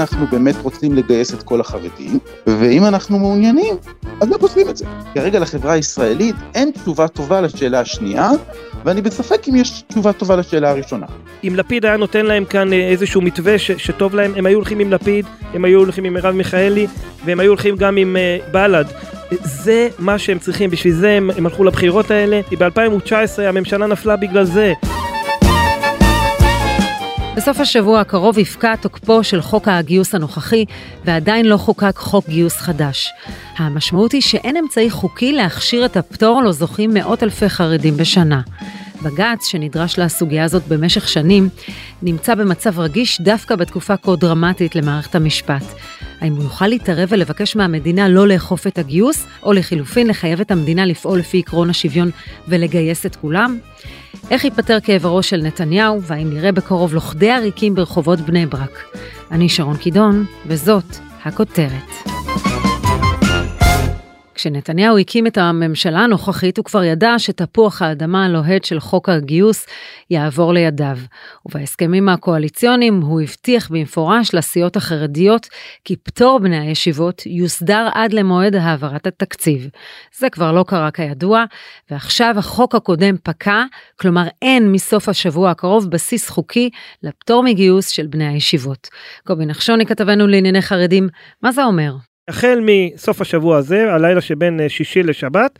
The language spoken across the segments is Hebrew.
אנחנו באמת רוצים לגייס את כל החרדים, ואם אנחנו מעוניינים, אז איך עושים את זה? כרגע לחברה הישראלית אין תשובה טובה לשאלה השנייה, ואני בספק אם יש תשובה טובה לשאלה הראשונה. אם לפיד היה נותן להם כאן אה, איזשהו מתווה ש- שטוב להם, הם היו הולכים עם לפיד, הם היו הולכים עם מרב מיכאלי, והם היו הולכים גם עם uh, בל"ד. זה מה שהם צריכים, בשביל זה הם, הם הלכו לבחירות האלה. ב-2019 הממשלה נפלה בגלל זה. בסוף השבוע הקרוב יפקע תוקפו של חוק הגיוס הנוכחי, ועדיין לא חוקק חוק גיוס חדש. המשמעות היא שאין אמצעי חוקי להכשיר את הפטור לו זוכים מאות אלפי חרדים בשנה. בג"ץ, שנדרש לסוגיה הזאת במשך שנים, נמצא במצב רגיש דווקא בתקופה כה דרמטית למערכת המשפט. האם הוא יוכל להתערב ולבקש מהמדינה לא לאכוף את הגיוס, או לחילופין לחייב את המדינה לפעול לפי עקרון השוויון ולגייס את כולם? איך ייפתר כאב הראש של נתניהו, והאם נראה בקרוב לוכדי עריקים ברחובות בני ברק? אני שרון קידון, וזאת הכותרת. כשנתניהו הקים את הממשלה הנוכחית הוא כבר ידע שתפוח האדמה הלוהט של חוק הגיוס יעבור לידיו. ובהסכמים הקואליציוניים הוא הבטיח במפורש לסיעות החרדיות כי פטור בני הישיבות יוסדר עד למועד העברת התקציב. זה כבר לא קרה כידוע, ועכשיו החוק הקודם פקע, כלומר אין מסוף השבוע הקרוב בסיס חוקי לפטור מגיוס של בני הישיבות. קובי נחשוני כתבנו לענייני חרדים, מה זה אומר? החל מסוף השבוע הזה, הלילה שבין אה, שישי לשבת,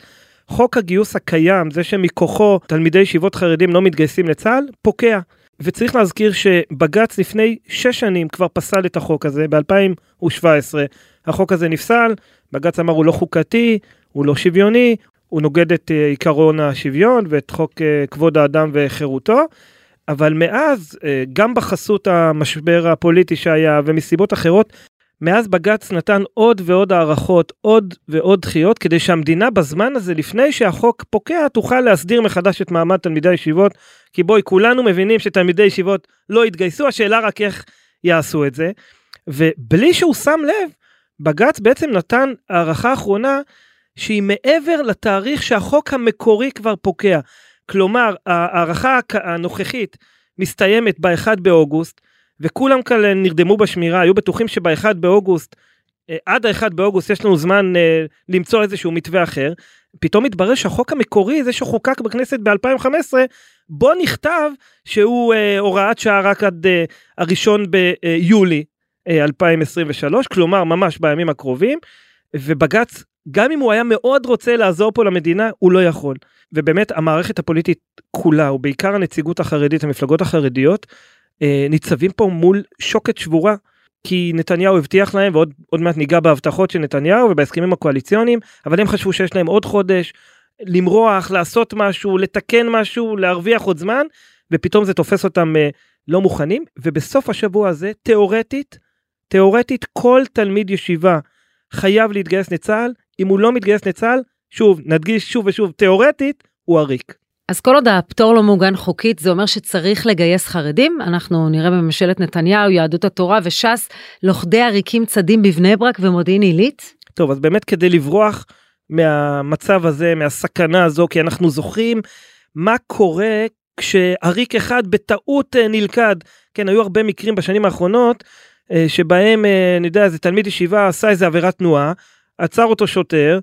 חוק הגיוס הקיים, זה שמכוחו תלמידי ישיבות חרדים לא מתגייסים לצה"ל, פוקע. וצריך להזכיר שבג"ץ לפני שש שנים כבר פסל את החוק הזה, ב-2017. החוק הזה נפסל, בג"ץ אמר הוא לא חוקתי, הוא לא שוויוני, הוא נוגד את uh, עקרון השוויון ואת חוק uh, כבוד האדם וחירותו. אבל מאז, גם בחסות המשבר הפוליטי שהיה ומסיבות אחרות, מאז בג"ץ נתן עוד ועוד הארכות, עוד ועוד דחיות, כדי שהמדינה בזמן הזה, לפני שהחוק פוקע, תוכל להסדיר מחדש את מעמד תלמידי הישיבות. כי בואי, כולנו מבינים שתלמידי ישיבות לא יתגייסו, השאלה רק איך יעשו את זה. ובלי שהוא שם לב, בג"ץ בעצם נתן הארכה אחרונה שהיא מעבר לתאריך שהחוק המקורי כבר פוקע. כלומר, ההארכה הנוכחית מסתיימת ב-1 באוגוסט, וכולם כאלה נרדמו בשמירה, היו בטוחים שב-1 באוגוסט, אה, עד ה-1 באוגוסט יש לנו זמן אה, למצוא איזשהו מתווה אחר. פתאום התברר שהחוק המקורי, זה שחוקק בכנסת ב-2015, בו נכתב שהוא אה, הוראת שעה רק עד אה, הראשון ביולי אה, 2023, כלומר ממש בימים הקרובים, ובג"ץ, גם אם הוא היה מאוד רוצה לעזור פה למדינה, הוא לא יכול. ובאמת המערכת הפוליטית כולה, ובעיקר הנציגות החרדית, המפלגות החרדיות, ניצבים פה מול שוקת שבורה. כי נתניהו הבטיח להם ועוד מעט ניגע בהבטחות של נתניהו ובהסכמים הקואליציוניים אבל הם חשבו שיש להם עוד חודש למרוח לעשות משהו לתקן משהו להרוויח עוד זמן ופתאום זה תופס אותם אה, לא מוכנים ובסוף השבוע הזה תיאורטית תיאורטית כל תלמיד ישיבה חייב להתגייס לצה"ל אם הוא לא מתגייס לצה"ל שוב נדגיש שוב ושוב תיאורטית הוא עריק. אז כל עוד הפטור לא מעוגן חוקית, זה אומר שצריך לגייס חרדים. אנחנו נראה בממשלת נתניהו, יהדות התורה וש"ס, לוכדי עריקים צדים בבני ברק ומודיעין עילית? טוב, אז באמת כדי לברוח מהמצב הזה, מהסכנה הזו, כי אנחנו זוכרים מה קורה כשעריק אחד בטעות אה, נלכד. כן, היו הרבה מקרים בשנים האחרונות, אה, שבהם, אה, אני יודע, איזה תלמיד ישיבה עשה איזה עבירת תנועה, עצר אותו שוטר,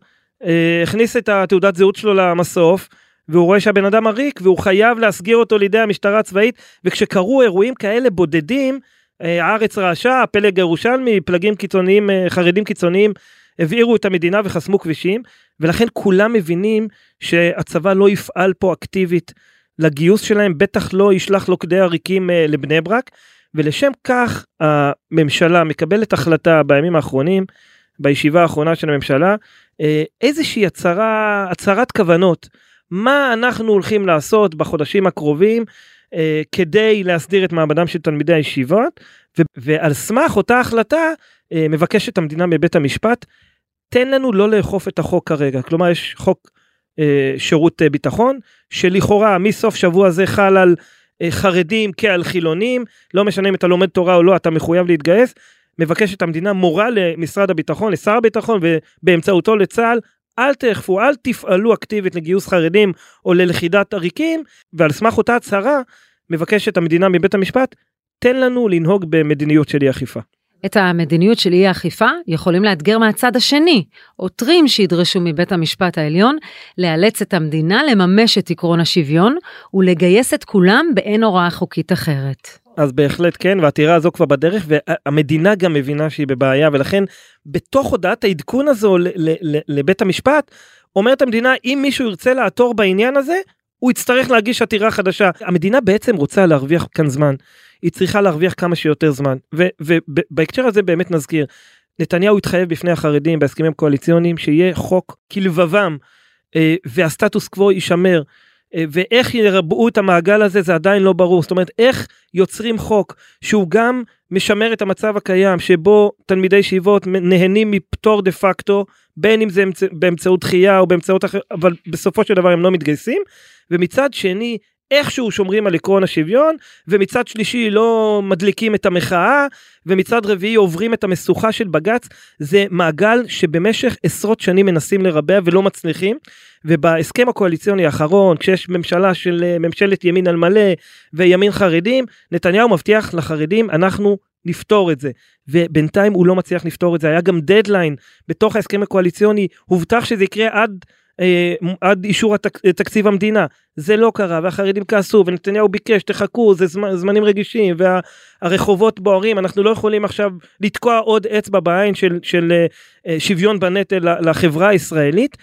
הכניס את התעודת זהות שלו למסוף, והוא רואה שהבן אדם עריק והוא חייב להסגיר אותו לידי המשטרה הצבאית וכשקרו אירועים כאלה בודדים אה, הארץ רעשה הפלג הירושלמי פלגים קיצוניים אה, חרדים קיצוניים הבעירו את המדינה וחסמו כבישים ולכן כולם מבינים שהצבא לא יפעל פה אקטיבית לגיוס שלהם בטח לא ישלח לוכדי עריקים אה, לבני ברק. ולשם כך הממשלה מקבלת החלטה בימים האחרונים בישיבה האחרונה של הממשלה איזושהי הצהרה הצהרת כוונות מה אנחנו הולכים לעשות בחודשים הקרובים אה, כדי להסדיר את מעמדם של תלמידי הישיבות, ו- ועל סמך אותה החלטה אה, מבקשת המדינה מבית המשפט, תן לנו לא לאכוף את החוק כרגע. כלומר, יש חוק אה, שירות אה, ביטחון, שלכאורה מסוף שבוע זה חל על אה, חרדים כעל חילונים, לא משנה אם אתה לומד תורה או לא, אתה מחויב להתגייס. מבקשת המדינה מורה למשרד הביטחון, לשר הביטחון ובאמצעותו לצה"ל, אל תאכפו, אל תפעלו אקטיבית לגיוס חרדים או ללכידת עריקים, ועל סמך אותה הצהרה מבקשת המדינה מבית המשפט, תן לנו לנהוג במדיניות של אי אכיפה. את המדיניות של אי האכיפה יכולים לאתגר מהצד השני, עותרים שידרשו מבית המשפט העליון לאלץ את המדינה לממש את עקרון השוויון ולגייס את כולם באין הוראה חוקית אחרת. אז בהחלט כן, והעתירה הזו כבר בדרך, והמדינה גם מבינה שהיא בבעיה, ולכן בתוך הודעת העדכון הזו לבית המשפט, אומרת המדינה, אם מישהו ירצה לעתור בעניין הזה, הוא יצטרך להגיש עתירה חדשה. המדינה בעצם רוצה להרוויח כאן זמן. היא צריכה להרוויח כמה שיותר זמן. ובהקשר הזה באמת נזכיר, נתניהו התחייב בפני החרדים בהסכמים קואליציוניים שיהיה חוק כלבבם אה, והסטטוס קוו יישמר. אה, ואיך ירבעו את המעגל הזה זה עדיין לא ברור. זאת אומרת איך יוצרים חוק שהוא גם משמר את המצב הקיים שבו תלמידי ישיבות נהנים מפטור דה פקטו בין אם זה באמצעות דחייה או באמצעות אחר אבל בסופו של דבר הם לא מתגייסים? ומצד שני איכשהו שומרים על עקרון השוויון ומצד שלישי לא מדליקים את המחאה ומצד רביעי עוברים את המשוכה של בג"ץ. זה מעגל שבמשך עשרות שנים מנסים לרבע ולא מצליחים ובהסכם הקואליציוני האחרון כשיש ממשלה של ממשלת ימין על מלא וימין חרדים נתניהו מבטיח לחרדים אנחנו נפתור את זה. ובינתיים הוא לא מצליח לפתור את זה. היה גם דדליין בתוך ההסכם הקואליציוני. הובטח שזה יקרה עד אה, עד אישור התק, תקציב המדינה זה לא קרה והחרדים כעסו ונתניהו ביקש תחכו זה זמנ, זמנים רגישים והרחובות וה, בוערים אנחנו לא יכולים עכשיו לתקוע עוד אצבע בעין של, של אה, אה שוויון בנטל לחברה הישראלית.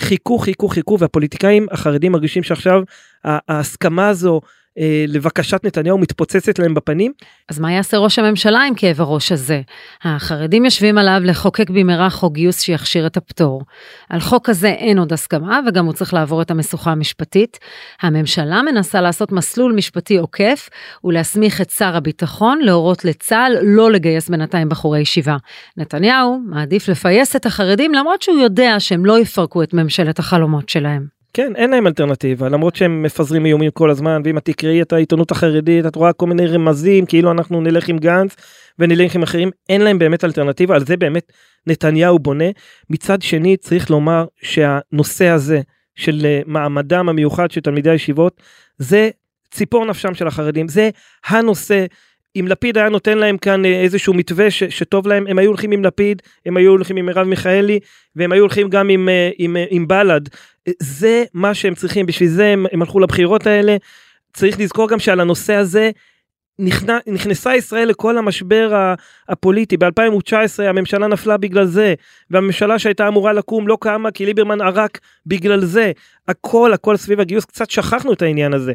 חיכו חיכו חיכו והפוליטיקאים החרדים מרגישים שעכשיו ההסכמה הזו אה, לבקשת נתניהו מתפוצצת להם בפנים. אז מה יעשה ראש הממשלה עם כאב הראש הזה? החרדים יושבים עליו לחוקק במהרה חוק גיוס שיכשיר את הפטור. על חוק הזה אין עוד הסכמה וגם הוא צריך לעבור את המשוכה המשפטית. הממשלה מנסה לעשות מסלול משפטי עוקף ולהסמיך את שר הביטחון להורות לצה"ל לא לגייס בינתיים בחורי ישיבה. נתניהו מעדיף לפייס את החרדים למרות שהוא יודע שהם לא יפרקו את ממשלת החלומות שלהם. כן אין להם אלטרנטיבה למרות שהם מפזרים איומים כל הזמן ואם את תקראי את העיתונות החרדית את רואה כל מיני רמזים כאילו אנחנו נלך עם גנץ ונלך עם אחרים אין להם באמת אלטרנטיבה על זה באמת נתניהו בונה. מצד שני צריך לומר שהנושא הזה של אה, מעמדם המיוחד של תלמידי הישיבות זה ציפור נפשם של החרדים זה הנושא אם לפיד היה נותן להם כאן אה, איזשהו מתווה ש, שטוב להם הם היו הולכים עם לפיד הם היו הולכים עם מרב מיכאלי והם היו הולכים גם עם, אה, עם, עם, עם בל"ד. זה מה שהם צריכים בשביל זה הם, הם הלכו לבחירות האלה. צריך לזכור גם שעל הנושא הזה נכנ... נכנסה ישראל לכל המשבר הפוליטי. ב-2019 הממשלה נפלה בגלל זה והממשלה שהייתה אמורה לקום לא קמה כי ליברמן ערק בגלל זה. הכל הכל סביב הגיוס קצת שכחנו את העניין הזה.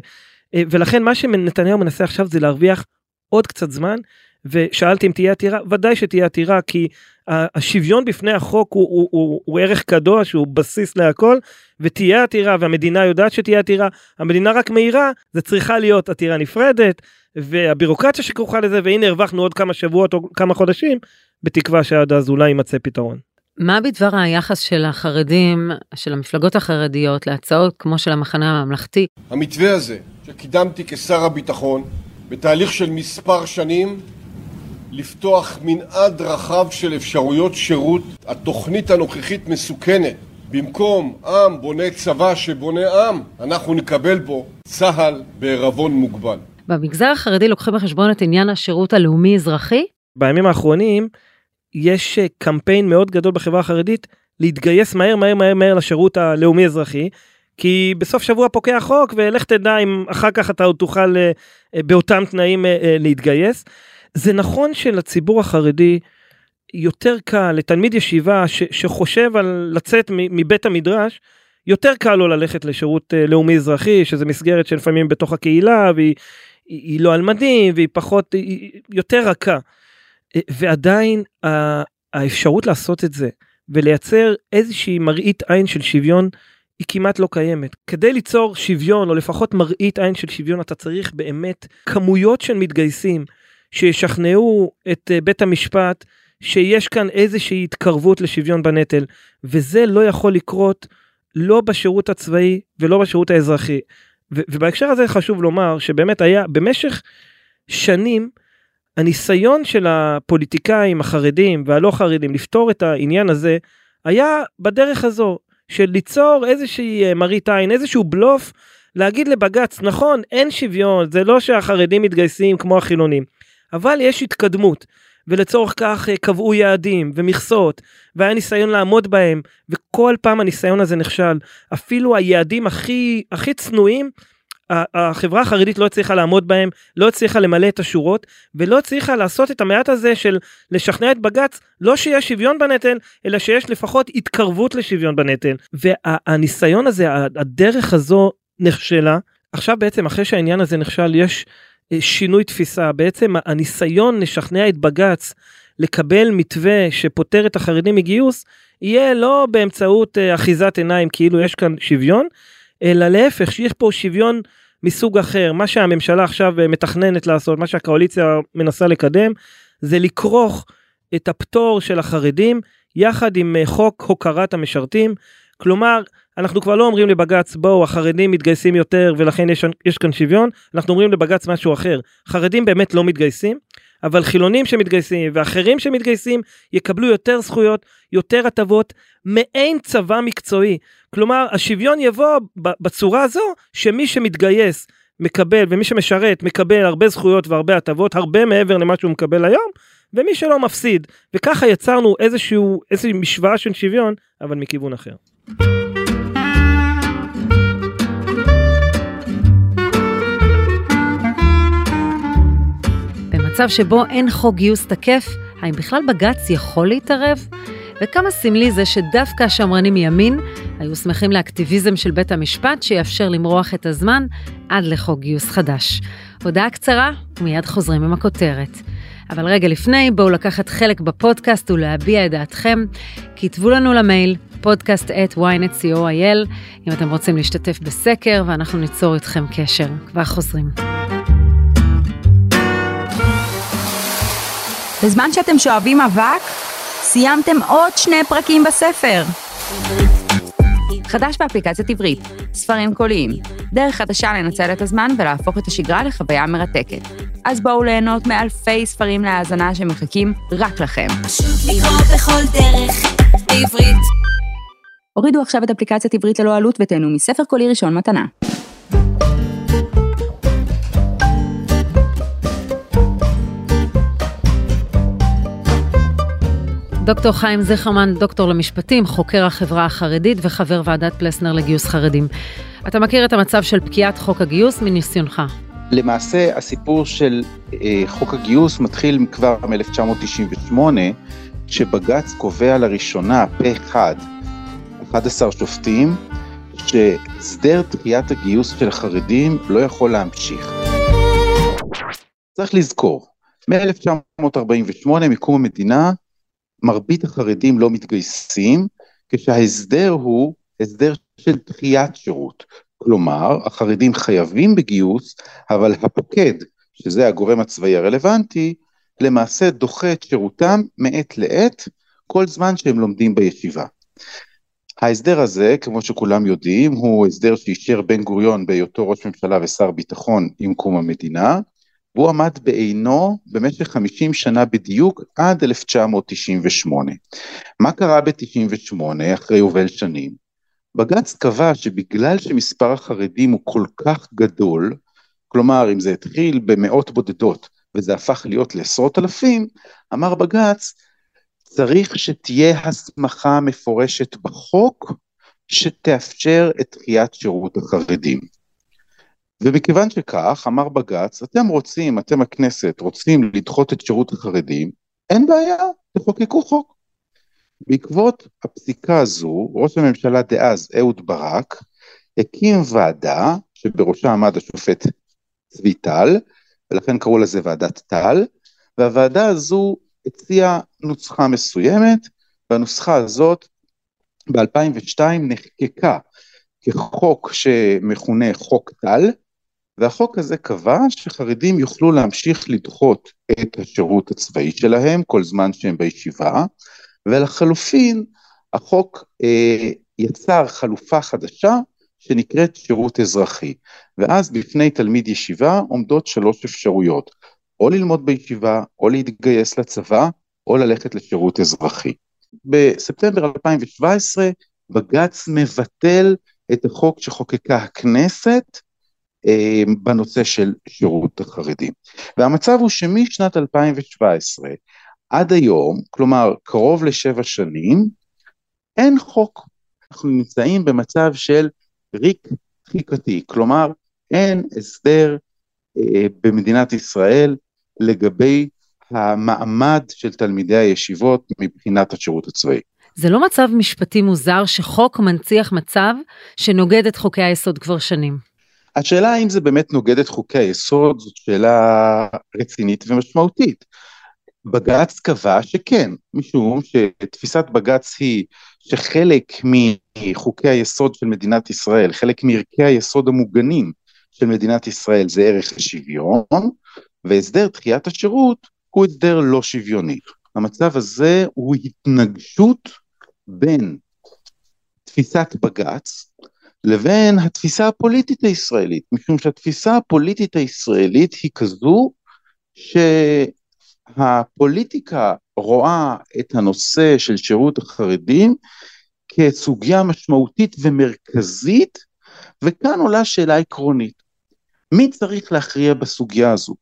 אה, ולכן מה שנתניהו מנסה עכשיו זה להרוויח עוד קצת זמן ושאלתי אם תהיה עתירה ודאי שתהיה עתירה כי השוויון בפני החוק הוא, הוא, הוא, הוא ערך קדוש הוא בסיס להכל ותהיה עתירה והמדינה יודעת שתהיה עתירה המדינה רק מהירה זה צריכה להיות עתירה נפרדת והבירוקרטיה שכרוכה לזה והנה הרווחנו עוד כמה שבועות או כמה חודשים בתקווה שעד אז אולי יימצא פתרון. מה בדבר היחס של החרדים, של המפלגות החרדיות, להצעות כמו של המחנה הממלכתי? המתווה הזה שקידמתי כשר הביטחון בתהליך של מספר שנים לפתוח מנעד רחב של אפשרויות שירות. התוכנית הנוכחית מסוכנת. במקום עם בונה צבא שבונה עם, אנחנו נקבל בו צה"ל בערבון מוגבל. במגזר החרדי לוקחים בחשבון את עניין השירות הלאומי-אזרחי? בימים האחרונים יש קמפיין מאוד גדול בחברה החרדית להתגייס מהר מהר מהר מהר לשירות הלאומי-אזרחי. כי בסוף שבוע פוקע חוק ולך תדע אם אחר כך אתה עוד תוכל אה, באותם תנאים אה, אה, להתגייס. זה נכון שלציבור החרדי יותר קל לתלמיד ישיבה שחושב על לצאת מבית המדרש יותר קל לו ללכת לשירות לאומי אזרחי שזה מסגרת שלפעמים בתוך הקהילה והיא היא, היא לא על מדים והיא פחות היא יותר רכה. ועדיין האפשרות לעשות את זה ולייצר איזושהי מראית עין של שוויון היא כמעט לא קיימת. כדי ליצור שוויון, או לפחות מראית עין של שוויון, אתה צריך באמת כמויות של מתגייסים שישכנעו את אה, בית המשפט שיש כאן איזושהי התקרבות לשוויון בנטל, וזה לא יכול לקרות לא בשירות הצבאי ולא בשירות האזרחי. ובהקשר הזה חשוב לומר שבאמת היה במשך שנים הניסיון של הפוליטיקאים החרדים והלא חרדים לפתור את העניין הזה היה בדרך הזו של ליצור איזושהי אה, מראית עין איזשהו בלוף להגיד לבג"ץ נכון אין שוויון זה לא שהחרדים מתגייסים כמו החילונים אבל יש התקדמות ולצורך כך אה, קבעו יעדים ומכסות והיה ניסיון לעמוד בהם וכל פעם הניסיון הזה נכשל. אפילו היעדים הכי הכי צנועים החברה החרדית לא הצליחה לעמוד בהם, לא הצליחה למלא את השורות, ולא הצליחה לעשות את המעט הזה של לשכנע את בג"ץ, לא שיש שוויון בנטל, אלא שיש לפחות התקרבות לשוויון בנטל. והניסיון הזה, הדרך הזו נכשלה. עכשיו בעצם אחרי שהעניין הזה נכשל, יש אה, שינוי תפיסה. בעצם הניסיון לשכנע את בג"ץ לקבל מתווה שפוטר את החרדים מגיוס, יהיה לא באמצעות אה, אחיזת עיניים כאילו יש כאן שוויון, אלא להפך שיש פה שוויון מסוג אחר. מה שהממשלה עכשיו מתכננת לעשות מה שהקואליציה מנסה לקדם זה לכרוך את הפטור של החרדים יחד עם אה, חוק הוקרת המשרתים. כלומר אנחנו כבר לא אומרים לבג"ץ בואו החרדים מתגייסים יותר ולכן יש, יש כאן שוויון. אנחנו אומרים לבג"ץ משהו אחר. חרדים באמת לא מתגייסים אבל חילונים שמתגייסים ואחרים שמתגייסים יקבלו יותר זכויות, יותר הטבות, מעין צבא מקצועי. כלומר, השוויון יבוא בצורה הזו שמי שמתגייס מקבל ומי שמשרת מקבל הרבה זכויות והרבה הטבות, הרבה מעבר למה שהוא מקבל היום, ומי שלא מפסיד. וככה יצרנו איזשהו, איזושהי משוואה של שוויון, אבל מכיוון אחר. במצב שבו אין חוק גיוס תקף, האם בכלל בג"ץ יכול להתערב? וכמה סמלי זה שדווקא השמרנים מימין היו שמחים לאקטיביזם של בית המשפט שיאפשר למרוח את הזמן עד לחוק גיוס חדש. הודעה קצרה, ומיד חוזרים עם הכותרת. אבל רגע לפני, בואו לקחת חלק בפודקאסט ולהביע את דעתכם. כתבו לנו למייל podcast at ynet.co.il אם אתם רוצים להשתתף בסקר ואנחנו ניצור איתכם קשר. כבר חוזרים. בזמן שאתם שואבים אבק, סיימתם עוד שני פרקים בספר. חדש באפליקציית עברית, ספרים קוליים, דרך חדשה לנצל את הזמן ולהפוך את השגרה לחוויה מרתקת. אז בואו ליהנות מאלפי ספרים להאזנה שמחכים רק לכם. בכל דרך, בעברית. הורידו עכשיו את אפליקציית עברית ללא עלות ותהנו מספר קולי ראשון מתנה. דוקטור חיים זיכרמן, דוקטור למשפטים, חוקר החברה החרדית וחבר ועדת פלסנר לגיוס חרדים. אתה מכיר את המצב של פקיעת חוק הגיוס מניסיונך. למעשה הסיפור של אה, חוק הגיוס מתחיל כבר מ-1998, שבג"ץ קובע לראשונה פה אחד, 11 שופטים, שהסדר דחיית הגיוס של החרדים לא יכול להמשיך. צריך לזכור, מ-1948, מקום המדינה, מרבית החרדים לא מתגייסים, כשההסדר הוא הסדר של דחיית שירות. כלומר, החרדים חייבים בגיוס, אבל הפוקד, שזה הגורם הצבאי הרלוונטי, למעשה דוחה את שירותם מעת לעת, כל זמן שהם לומדים בישיבה. ההסדר הזה, כמו שכולם יודעים, הוא הסדר שאישר בן גוריון בהיותו ראש ממשלה ושר ביטחון עם קום המדינה, והוא עמד בעינו במשך 50 שנה בדיוק עד 1998. מה קרה ב-98 אחרי יובל שנים? בג"ץ קבע שבגלל שמספר החרדים הוא כל כך גדול, כלומר אם זה התחיל במאות בודדות וזה הפך להיות לעשרות אלפים, אמר בג"ץ צריך שתהיה הסמכה מפורשת בחוק שתאפשר את דחיית שירות החרדים. ומכיוון שכך, אמר בג"ץ, אתם רוצים, אתם הכנסת, רוצים לדחות את שירות החרדים, אין בעיה, תחוקקו חוק. בעקבות הפסיקה הזו, ראש הממשלה דאז, אהוד ברק, הקים ועדה, שבראשה עמד השופט צבי טל, ולכן קראו לזה ועדת טל, והוועדה הזו הציעה נוסחה מסוימת, והנוסחה הזאת ב-2002 נחקקה כחוק שמכונה חוק טל, והחוק הזה קבע שחרדים יוכלו להמשיך לדחות את השירות הצבאי שלהם כל זמן שהם בישיבה, ולחלופין החוק אה, יצר חלופה חדשה שנקראת שירות אזרחי, ואז בפני תלמיד ישיבה עומדות שלוש אפשרויות, או ללמוד בישיבה, או להתגייס לצבא, או ללכת לשירות אזרחי. בספטמבר 2017 בג"ץ מבטל את החוק שחוקקה הכנסת בנושא של שירות החרדים. והמצב הוא שמשנת 2017 עד היום, כלומר קרוב לשבע שנים, אין חוק. אנחנו נמצאים במצב של ריק חיקתי, כלומר אין הסדר אה, במדינת ישראל לגבי המעמד של תלמידי הישיבות מבחינת השירות הצבאי. זה לא מצב משפטי מוזר שחוק מנציח מצב שנוגד את חוקי היסוד כבר שנים. השאלה האם זה באמת נוגד את חוקי היסוד זאת שאלה רצינית ומשמעותית. בג"ץ קבע שכן, משום שתפיסת בג"ץ היא שחלק מחוקי היסוד של מדינת ישראל, חלק מערכי היסוד המוגנים של מדינת ישראל זה ערך השוויון, והסדר דחיית השירות הוא הסדר לא שוויוני. המצב הזה הוא התנגשות בין תפיסת בג"ץ לבין התפיסה הפוליטית הישראלית, משום שהתפיסה הפוליטית הישראלית היא כזו שהפוליטיקה רואה את הנושא של שירות החרדים כסוגיה משמעותית ומרכזית, וכאן עולה שאלה עקרונית. מי צריך להכריע בסוגיה הזו?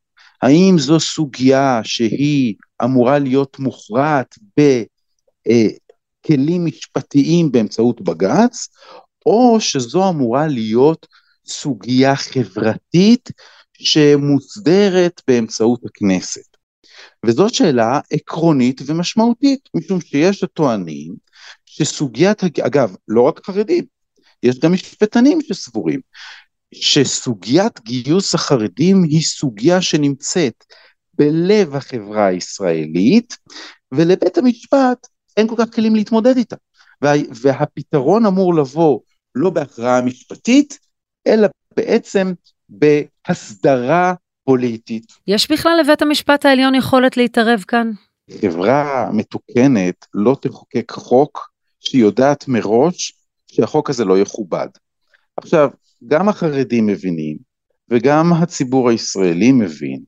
האם זו סוגיה שהיא אמורה להיות מוכרעת בכלים משפטיים באמצעות בג"ץ, או שזו אמורה להיות סוגיה חברתית שמוסדרת באמצעות הכנסת. וזו שאלה עקרונית ומשמעותית, משום שיש הטוענים שסוגיית, אגב, לא רק חרדים, יש גם משפטנים שסבורים שסוגיית גיוס החרדים היא סוגיה שנמצאת בלב החברה הישראלית, ולבית המשפט אין כל כך כלים להתמודד איתה. וה, והפתרון אמור לבוא לא בהכרעה משפטית, אלא בעצם בהסדרה פוליטית. יש בכלל לבית המשפט העליון יכולת להתערב כאן? חברה מתוקנת לא תחוקק חוק שהיא יודעת מראש שהחוק הזה לא יכובד. עכשיו, גם החרדים מבינים, וגם הציבור הישראלי מבין,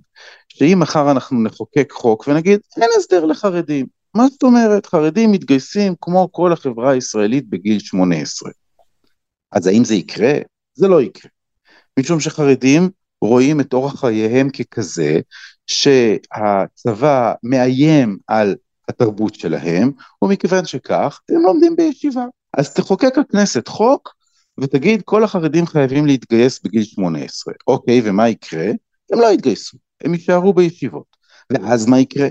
שאם מחר אנחנו נחוקק חוק ונגיד אין הסדר לחרדים, מה זאת אומרת? חרדים מתגייסים כמו כל החברה הישראלית בגיל 18. אז האם זה יקרה? זה לא יקרה. משום שחרדים רואים את אורח חייהם ככזה שהצבא מאיים על התרבות שלהם, ומכיוון שכך הם לומדים בישיבה. אז תחוקק הכנסת חוק ותגיד כל החרדים חייבים להתגייס בגיל 18. אוקיי, ומה יקרה? הם לא יתגייסו, הם יישארו בישיבות. ואז מה יקרה?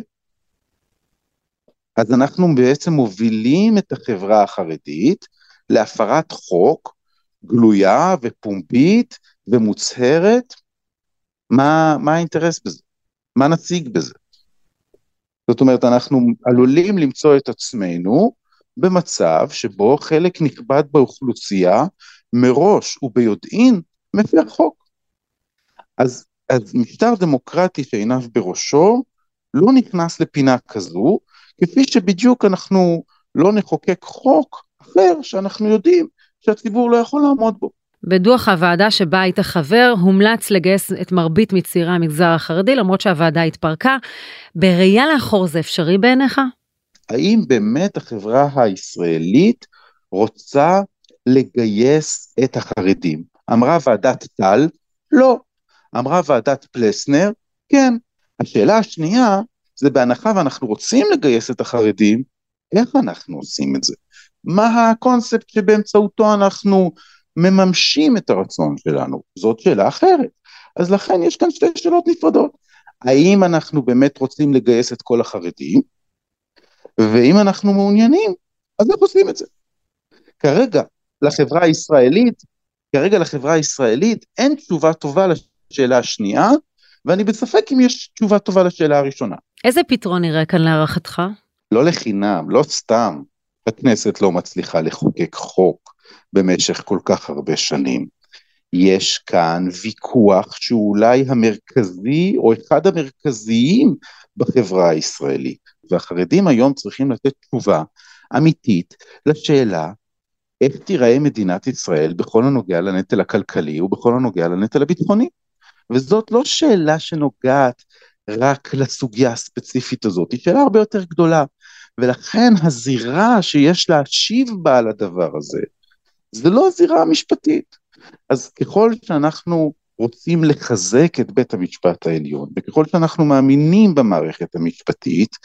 אז אנחנו בעצם מובילים את החברה החרדית להפרת חוק גלויה ופומבית ומוצהרת. מה, מה האינטרס בזה? מה נציג בזה? זאת אומרת, אנחנו עלולים למצוא את עצמנו במצב שבו חלק נכבד באוכלוסייה מראש וביודעין מפר חוק. אז, אז משטר דמוקרטי שעיניו בראשו לא נכנס לפינה כזו, כפי שבדיוק אנחנו לא נחוקק חוק אחר שאנחנו יודעים שהציבור לא יכול לעמוד בו. בדוח הוועדה שבה היית חבר, הומלץ לגייס את מרבית מצעירי המגזר החרדי, למרות שהוועדה התפרקה. בראייה לאחור זה אפשרי בעיניך? האם באמת החברה הישראלית רוצה לגייס את החרדים? אמרה ועדת טל, לא. אמרה ועדת פלסנר, כן. השאלה השנייה, זה בהנחה ואנחנו רוצים לגייס את החרדים, איך אנחנו עושים את זה? מה הקונספט שבאמצעותו אנחנו מממשים את הרצון שלנו? זאת שאלה אחרת. אז לכן יש כאן שתי שאלות נפרדות. האם אנחנו באמת רוצים לגייס את כל החרדים? ואם אנחנו מעוניינים, אז איך עושים את זה? כרגע, לחברה הישראלית, כרגע לחברה הישראלית אין תשובה טובה לשאלה השנייה, ואני בספק אם יש תשובה טובה לשאלה הראשונה. איזה פתרון נראה כאן להערכתך? לא לחינם, לא סתם. הכנסת לא מצליחה לחוקק חוק במשך כל כך הרבה שנים. יש כאן ויכוח שהוא אולי המרכזי או אחד המרכזיים בחברה הישראלית, והחרדים היום צריכים לתת תשובה אמיתית לשאלה איך תיראה מדינת ישראל בכל הנוגע לנטל הכלכלי ובכל הנוגע לנטל הביטחוני. וזאת לא שאלה שנוגעת רק לסוגיה הספציפית הזאת, היא שאלה הרבה יותר גדולה. ולכן הזירה שיש להשיב בה על הדבר הזה, זה לא הזירה המשפטית. אז ככל שאנחנו רוצים לחזק את בית המשפט העליון, וככל שאנחנו מאמינים במערכת המשפטית,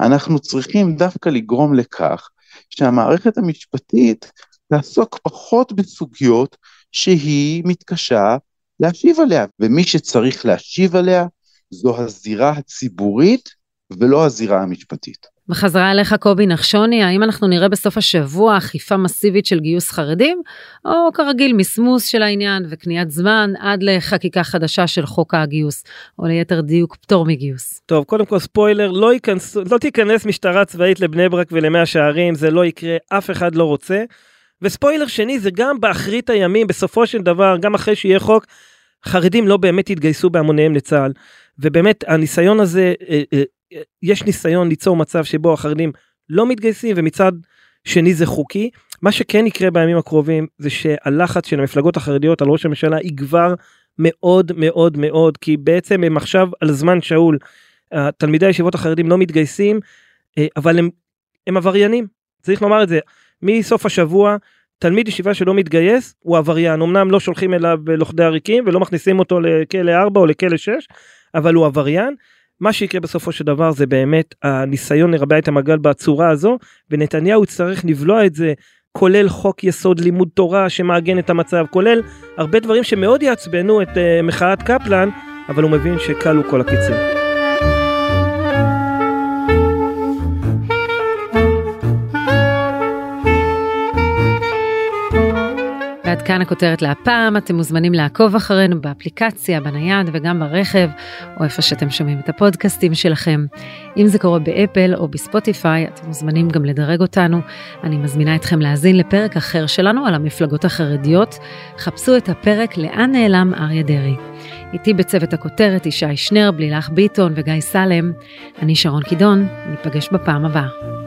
אנחנו צריכים דווקא לגרום לכך שהמערכת המשפטית תעסוק פחות בסוגיות שהיא מתקשה להשיב עליה, ומי שצריך להשיב עליה זו הזירה הציבורית ולא הזירה המשפטית. בחזרה אליך קובי נחשוני, האם אנחנו נראה בסוף השבוע אכיפה מסיבית של גיוס חרדים, או כרגיל מסמוס של העניין וקניית זמן עד לחקיקה חדשה של חוק הגיוס, או ליתר דיוק פטור מגיוס? טוב, קודם כל ספוילר, לא, ייכנס, לא תיכנס משטרה צבאית לבני ברק ולמאה שערים, זה לא יקרה, אף אחד לא רוצה. וספוילר שני, זה גם באחרית הימים, בסופו של דבר, גם אחרי שיהיה חוק, חרדים לא באמת יתגייסו בהמוניהם לצה"ל. ובאמת הניסיון הזה אה, אה, יש ניסיון ליצור מצב שבו החרדים לא מתגייסים ומצד שני זה חוקי. מה שכן יקרה בימים הקרובים זה שהלחץ של המפלגות החרדיות על ראש הממשלה יגבר מאוד מאוד מאוד כי בעצם הם עכשיו על זמן שאול. תלמידי הישיבות החרדים לא מתגייסים אה, אבל הם, הם עבריינים צריך לומר את זה מסוף השבוע תלמיד ישיבה שלא מתגייס הוא עבריין אמנם לא שולחים אליו לוכדי עריקים ולא מכניסים אותו לכלא 4 או לכלא 6 אבל הוא עבריין מה שיקרה בסופו של דבר זה באמת הניסיון לרבע את המעגל בצורה הזו ונתניהו יצטרך לבלוע את זה כולל חוק יסוד לימוד תורה שמעגן את המצב כולל הרבה דברים שמאוד יעצבנו את uh, מחאת קפלן אבל הוא מבין שכלו כל הקיצים. כאן הכותרת להפעם, אתם מוזמנים לעקוב אחרינו באפליקציה, בנייד וגם ברכב, או איפה שאתם שומעים את הפודקאסטים שלכם. אם זה קורה באפל או בספוטיפיי, אתם מוזמנים גם לדרג אותנו. אני מזמינה אתכם להאזין לפרק אחר שלנו על המפלגות החרדיות. חפשו את הפרק לאן נעלם אריה דרעי. איתי בצוות הכותרת ישי שנר, בלילך ביטון וגיא סלם. אני שרון קידון, ניפגש בפעם הבאה.